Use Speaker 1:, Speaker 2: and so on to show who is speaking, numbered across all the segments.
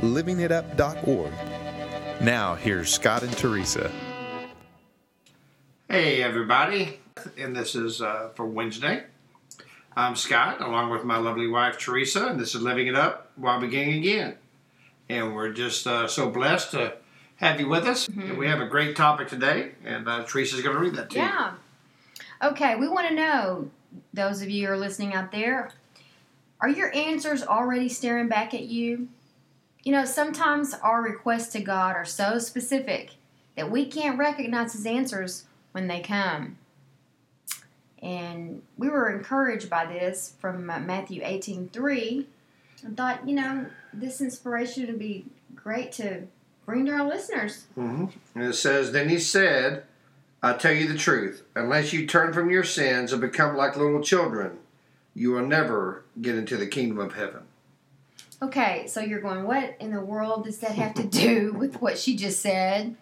Speaker 1: livingitup.org. Now, here's Scott and Teresa.
Speaker 2: Hey, everybody, and this is uh, for Wednesday. I'm Scott, along with my lovely wife Teresa, and this is Living It Up while beginning again. And we're just uh, so blessed to have you with us. And we have a great topic today, and uh, Teresa's going to read that to you.
Speaker 3: Yeah. Okay, we want to know, those of you who are listening out there, are your answers already staring back at you? You know, sometimes our requests to God are so specific that we can't recognize His answers when they come. And we were encouraged by this from uh, Matthew 18 3. I thought, you know, this inspiration would be great to bring to our listeners.
Speaker 2: hmm And it says, Then he said, I tell you the truth, unless you turn from your sins and become like little children, you will never get into the kingdom of heaven.
Speaker 3: Okay, so you're going, what in the world does that have to do with what she just said?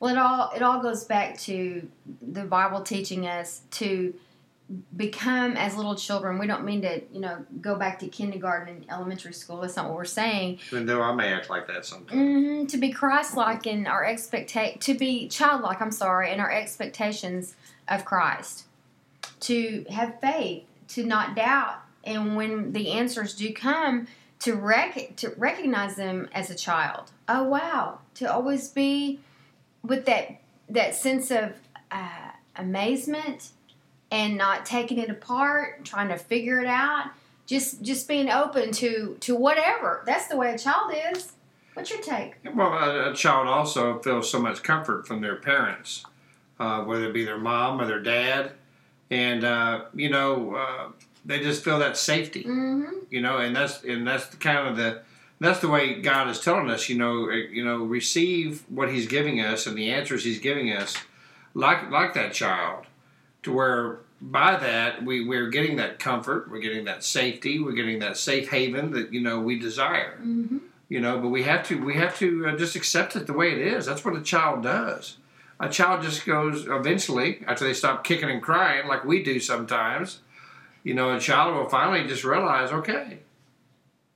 Speaker 3: Well, it all it all goes back to the Bible teaching us to become as little children. We don't mean to, you know, go back to kindergarten and elementary school. That's not what we're saying.
Speaker 2: Even though I may act like that sometimes.
Speaker 3: hmm to be Christ-like in our expecta- to be childlike. I'm sorry, in our expectations of Christ, to have faith, to not doubt, and when the answers do come, to rec- to recognize them as a child. Oh wow! To always be with that that sense of uh, amazement and not taking it apart, trying to figure it out. Just just being open to to whatever. That's the way a child is. What's your take?
Speaker 2: Well, a, a child also feels so much comfort from their parents, uh, whether it be their mom or their dad, and uh, you know uh, they just feel that safety.
Speaker 3: Mm-hmm.
Speaker 2: You know, and that's and that's the kind of the that's the way God is telling us. You know, uh, you know, receive what He's giving us and the answers He's giving us, like like that child, to where by that we we're getting that comfort, we're getting that safety, we're getting that safe haven that you know we desire
Speaker 3: Mm-hmm.
Speaker 2: you know but we have to we have to uh, just accept it the way it is that's what a child does a child just goes eventually after they stop kicking and crying like we do sometimes you know a child will finally just realize okay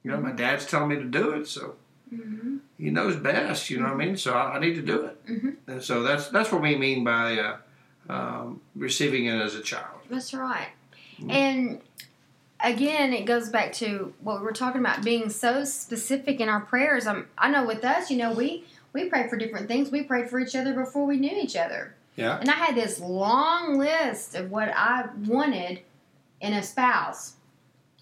Speaker 2: you know my dad's telling me to do it so
Speaker 3: Mm-hmm.
Speaker 2: he knows best you know what i mean so i, I need to do it
Speaker 3: Mhm.
Speaker 2: and so that's that's what we mean by uh, um, receiving it as a child
Speaker 3: That's right.
Speaker 2: Mhm.
Speaker 3: And again, it goes back to what we were talking about being so specific in our prayers. Um, I know with us, you know, we we prayed for different things. We prayed for each other before we knew each other.
Speaker 2: yeah
Speaker 3: And I had this long list of what I wanted in a spouse.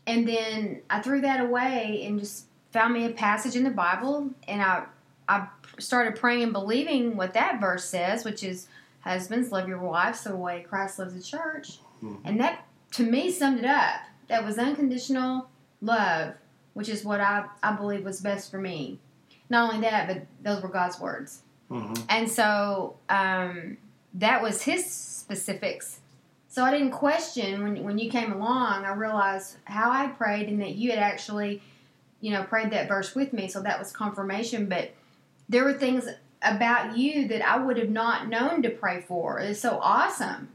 Speaker 3: And then I threw that away and just found me a passage in the Bible and I I started praying and believing what that verse says, which is husbands love your wives the way Christ loves the church.
Speaker 2: Mhm.
Speaker 3: And that to me summed it up. That was unconditional love, which is what I, I believe was best for me. Not only that, but those were God's words.
Speaker 2: hmm
Speaker 3: And so um, that was his specifics. So I didn't question when, when you came along. I realized how I prayed and that you had actually, you know, prayed that verse with me. So that was confirmation. But there were things about you that I would have not known to pray for. It's so awesome,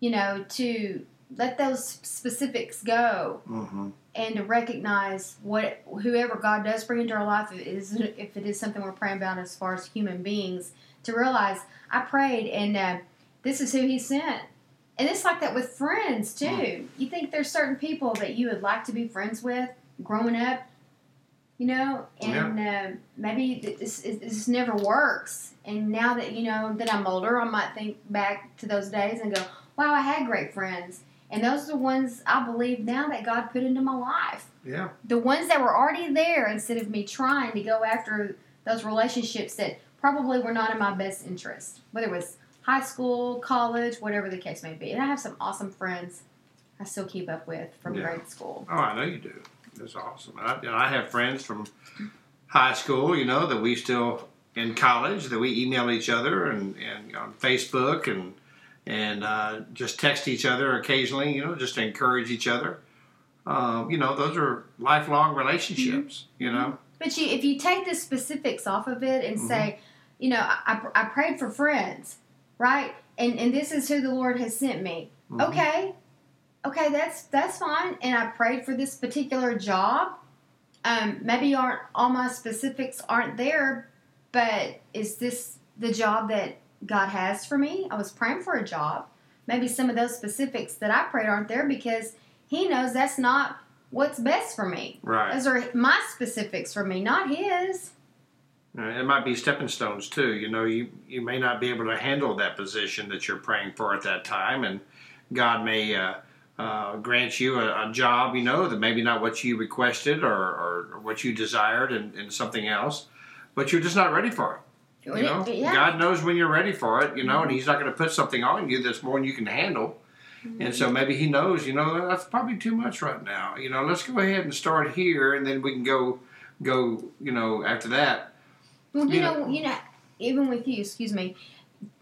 Speaker 3: you know, to let those specifics go
Speaker 2: hmm
Speaker 3: and to recognize what whoever God does bring into our life if it is if it is something we're praying about as far as human beings to realize I prayed and uh, this is who He sent and it's like that with friends too. You think there's certain people that you would like to be friends with growing up, you know, and uh, maybe this, this never works. And now that you know that I'm older, I might think back to those days and go, "Wow, I had great friends." And those are the ones I believe now that God put into my life.
Speaker 2: yeah
Speaker 3: The ones that were already there instead of me trying to go after those relationships that probably were not in my best interest, whether it was high school, college, whatever the case may be. And I have some awesome friends I still keep up with from
Speaker 2: Yeah.
Speaker 3: grade school.
Speaker 2: Oh, I know you do. That's awesome. I, and I have friends from high school, you know, that we still in college that we email each other and, and on Facebook and and uh, just text each other occasionally, you know, just to encourage each other. Um, you know, those are lifelong relationships. You know,
Speaker 3: But you, if you take the specifics off of it and
Speaker 2: Mm-hmm.
Speaker 3: say, you know, I, I prayed for friends, right? And and this is who the Lord has sent me.
Speaker 2: Mhm.
Speaker 3: Okay, okay, that's that's fine. And I prayed for this particular job. Um, maybe aren't all my specifics aren't there, but is this the job that God has for me? I was praying for a job. Maybe some of those specifics that I prayed aren't there because He knows that's not what's best for me.
Speaker 2: right?
Speaker 3: Those are my specifics for me, not his.
Speaker 2: Uh, It might be stepping stones too. You know, you you may not be able to handle that position that you're praying for at that time, and God may uh, uh, grant you a, a job. You know, that maybe not what you requested or, or, or what you desired, and, and something else, but you're just not ready for it. You know,
Speaker 3: yeah.
Speaker 2: God knows when you're ready for it. You know, and He's not going to put something on you that's more than you can handle. And so maybe He knows. You know, that's probably too much right now. You know, let's go ahead and start here, and then we can go go. You know, after that.
Speaker 3: Well, you
Speaker 2: you
Speaker 3: know, you know, even with you, excuse me,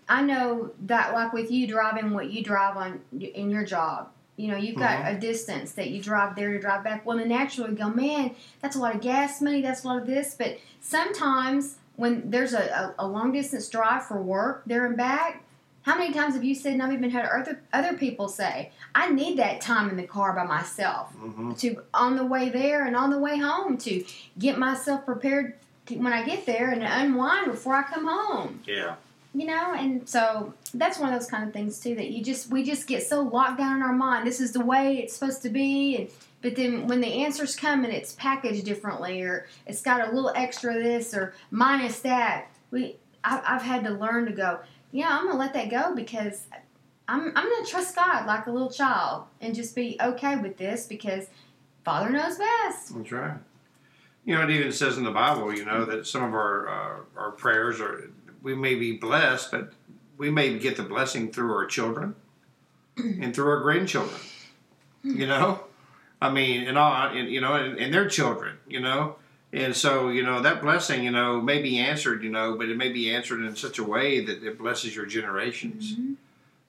Speaker 3: I know that like with you driving what you drive on in your job, you know, you've got
Speaker 2: Mm-hmm.
Speaker 3: a distance that you drive there to drive back. Well, then naturally go, man, that's a lot of gas money, that's a lot of this. But sometimes when there's a, a, a long distance drive for work there and back, how many times have you said, and I've even had other other people say, I need that time in the car by myself
Speaker 2: hmm
Speaker 3: to on the way there and on the way home to get myself prepared when I get there and unwind before I come home.
Speaker 2: Yeah.
Speaker 3: You know, and so that's one of those kind of things too that you just we just get so locked down in our mind. This is the way it's supposed to be, and but then when the answers come and it's packaged differently or it's got a little extra this or minus that, we I, I've had to learn to go. Yeah, I'm gonna let that go because I'm I'm gonna trust God like a little child and just be okay with this because Father knows best.
Speaker 2: That's right. You know, it even says in the Bible, you know, that some of our uh, our prayers are we may be blessed, but we may get the blessing through our children and through our grandchildren. You know, I mean, and all, and, you know, and, and their children. You know, and so you know that blessing, you know, may be answered, you know, but it may be answered in such a way that it blesses your generations.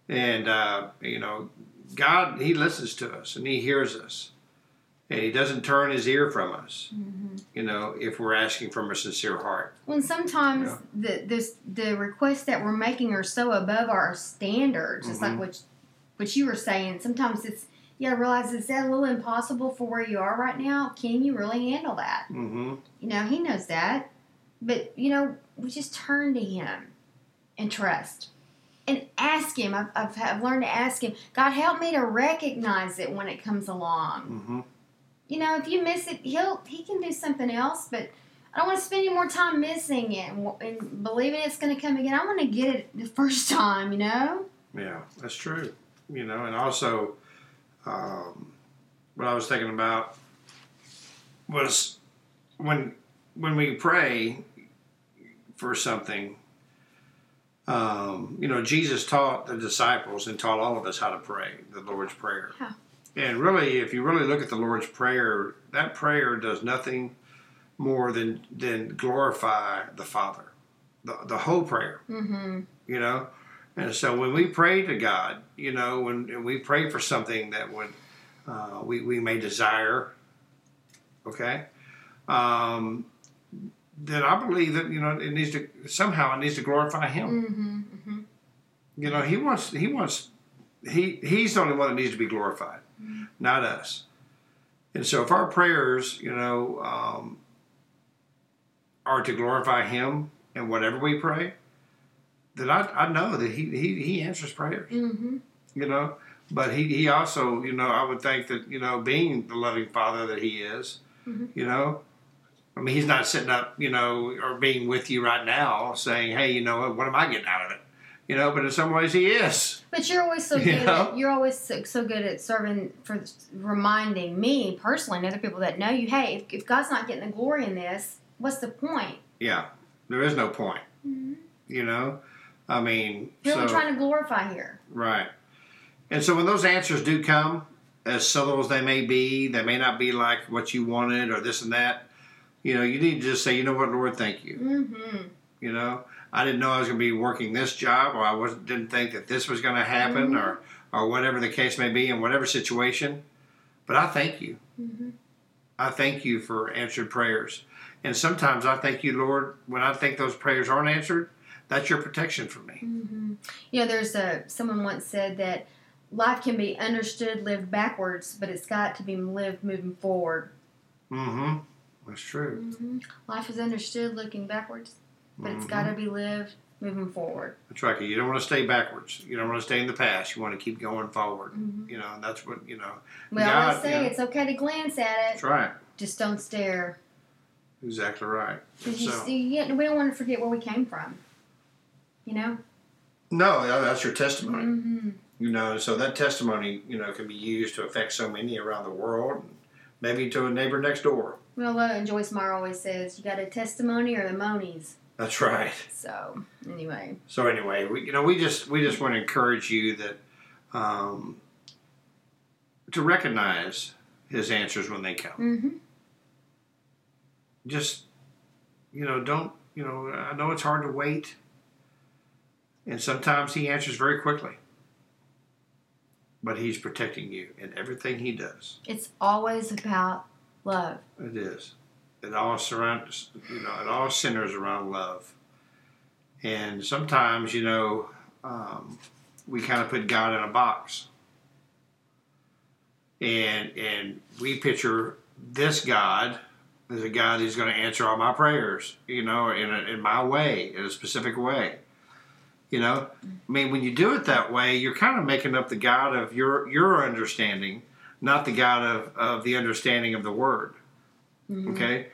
Speaker 2: And uh, you know, God, He listens to us and He hears us, and He doesn't turn His ear from us. You know, if we're asking from a sincere heart.
Speaker 3: When sometimes
Speaker 2: Yeah.
Speaker 3: the this the requests that we're making are so above our standards, it's like
Speaker 2: Mhm.
Speaker 3: what what you were saying. Sometimes it's yeah gotta realize is that a little impossible for where you are right now? Can you really handle that?
Speaker 2: Mm-hmm.
Speaker 3: You know, he knows that. But, you know, we just turn to him and trust. And ask him. I've, I've, I've learned to ask him, God, help me to recognize it when it comes along. You know, if you miss it, he'll he can do something else, but I don't want to spend any more time missing it and, and believing it's going to come again. I want to get it the first time, you know?
Speaker 2: Yeah, that's true. You know, and also, um, what I was thinking about was when when we pray for something. Um, you know, Jesus taught the disciples and taught all of us how to pray the Lord's Prayer.
Speaker 3: Yeah.
Speaker 2: And really, if you really look at the Lord's Prayer, that prayer does nothing more than than glorify the Father. The, the whole prayer
Speaker 3: Mm-hmm.
Speaker 2: you know and so when we pray to god you know when we pray for something that would uh, we, we may desire okay um, then i believe that you know it needs to somehow it needs to glorify him
Speaker 3: Mm-hmm. Mm-hmm.
Speaker 2: you know he wants he wants he he's the only one that needs to be glorified not us and so if our prayers you know um, are to glorify him in whatever we pray then I, I know that he, he, he answers prayers
Speaker 3: Mm-hmm.
Speaker 2: you know but he, he also you know i would think that you know being the loving father that he is
Speaker 3: Mhm.
Speaker 2: you know i mean he's not sitting up you know or being with you right now saying hey you know what am i getting out of it you know but in some ways he is
Speaker 3: But you're always so
Speaker 2: You
Speaker 3: good.
Speaker 2: know?
Speaker 3: At, you're always so, so good at serving for reminding me personally and other people that know you. Hey, if, if God's not getting the glory in this, what's the point?
Speaker 2: yeah there is no point you know i mean
Speaker 3: Who are we
Speaker 2: so-
Speaker 3: trying to glorify here?
Speaker 2: Right. And so when those answers do come, as subtle as they may be, they may not be like what you wanted or this and that. You know, you need to just say, you know what, Lord, thank you.
Speaker 3: Mm-hmm.
Speaker 2: You know, I didn't know I was going to be working this job, or I wasn't didn't think that this was going to happen,
Speaker 3: Mhm.
Speaker 2: or or whatever the case may be in whatever situation. But I thank you.
Speaker 3: Mm-hmm.
Speaker 2: I thank you for answered prayers. And sometimes I thank you, Lord, when I think those prayers aren't answered, that's your protection for me.
Speaker 3: Mm-hmm. You know, there's a someone once said that life can be understood, lived backwards, but it's got to be lived moving forward.
Speaker 2: Mm-hmm. That's true.
Speaker 3: Mm-hmm. Life is understood looking backwards, but it's
Speaker 2: Mhm.
Speaker 3: got to be lived moving forward.
Speaker 2: That's right. You don't want to stay backwards. You don't want to stay in the past. You want to keep going forward.
Speaker 3: Mm-hmm.
Speaker 2: You know, and that's what you know.
Speaker 3: We
Speaker 2: God,
Speaker 3: always say it's okay to glance at it,
Speaker 2: That's right.
Speaker 3: just don't stare.
Speaker 2: Exactly right.
Speaker 3: you
Speaker 2: So-
Speaker 3: yeah, we don't want to forget where we came from. You know.
Speaker 2: No, that's your testimony.
Speaker 3: Mm-hmm.
Speaker 2: You know, so that testimony, you know, can be used to affect so many around the world, and maybe to a neighbor next door.
Speaker 3: Well, uh, and Joyce Meyer always says, "You got a testimony or the monies."
Speaker 2: That's right.
Speaker 3: So anyway,
Speaker 2: So anyway, we, you know, we just we just want to encourage you that um, to recognize His answers when they come.
Speaker 3: mm-hmm.
Speaker 2: Just you know, don't you know? I know it's hard to wait, and sometimes He answers very quickly. But He's protecting you in everything He does.
Speaker 3: it's always about love.
Speaker 2: It is. It all surrounds, you know, it all centers around love. And sometimes, you know, um, we kind of put God in a box, and and we picture this God as a God who's going to answer all my prayers, you know, in a, in my way, in a specific way. You know, I mean, when you do it that way, you're kind of making up the God of your your understanding, not the God of, of the understanding of the Word.
Speaker 3: Mhm.
Speaker 2: Okay?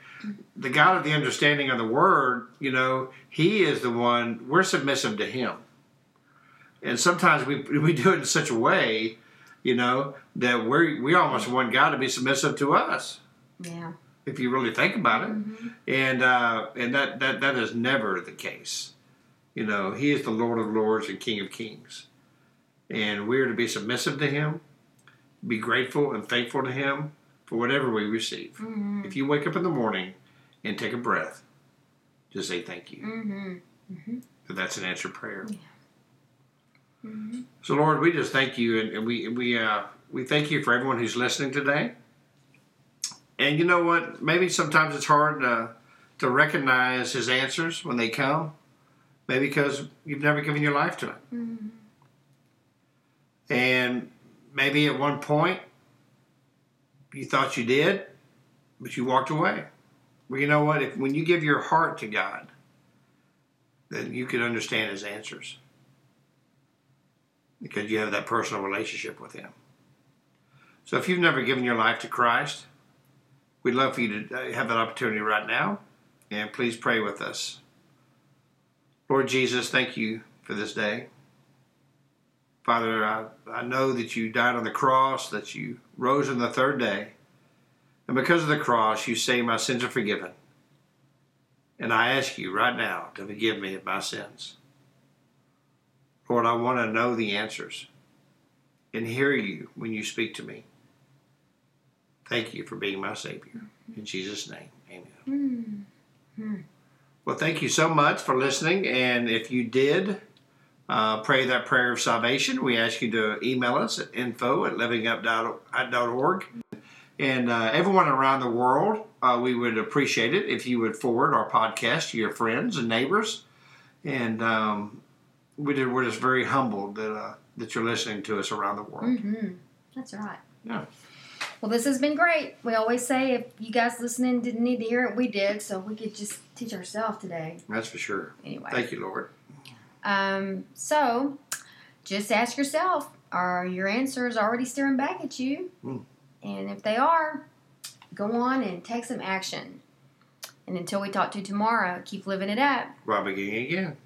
Speaker 2: The God of the understanding of the word, you know, he is the one, we're submissive to him. And sometimes we, we do it in such a way, you know, that we we almost want God to be submissive to us,
Speaker 3: Yeah.
Speaker 2: if you really think about it.
Speaker 3: Mhm.
Speaker 2: And uh, and that, that, that is never the case. You know, he is the Lord of lords and King of kings. And we're to be submissive to him, be grateful and thankful to him for whatever we receive.
Speaker 3: Mhm.
Speaker 2: If you wake up in the morning and take a breath, just say thank you.
Speaker 3: Mhm.
Speaker 2: That that's an answered prayer.
Speaker 3: Mhm.
Speaker 2: So Lord, we just thank you, and, and we we uh, we thank you for everyone who's listening today. And you know what? Maybe sometimes it's hard to to recognize His answers when they come, maybe because you've never given your life to Him,
Speaker 3: Mhm.
Speaker 2: and maybe at one point you thought you did, but you walked away. Well, you know what? If when you give your heart to God, then you can understand His answers because you have that personal relationship with Him. So if you've never given your life to Christ, we'd love for you to uh, have that opportunity right now, and please pray with us. Lord Jesus, thank you for this day. Father, I, I know that you died on the cross, that you rose on the third day, and because of the cross, you say my sins are forgiven. And I ask you right now to forgive me of my sins. Lord, I want to know the answers and hear you when you speak to me. Thank you for being my Savior. In Jesus' name, amen.
Speaker 3: Mhm.
Speaker 2: Well, thank you so much for listening. And if you did uh, pray that prayer of salvation, we ask you to email us at info at livingup.org. And uh, everyone around the world, uh, we would appreciate it if you would forward our podcast to your friends and neighbors. And um, we did, we're just very humbled that, uh, that you're listening to us around the world.
Speaker 3: Mhm. That's right.
Speaker 2: Yeah.
Speaker 3: Well, this has been great. We always say if you guys listening didn't need to hear it, we did, so we could just teach ourselves today.
Speaker 2: That's for sure.
Speaker 3: Anyway.
Speaker 2: Thank you, Lord.
Speaker 3: Um, so just ask yourself, are your answers already staring back at you?
Speaker 2: Hmm.
Speaker 3: And if they are, go on and take some action. And until we talk to you tomorrow, keep living it up.
Speaker 2: Rob again again.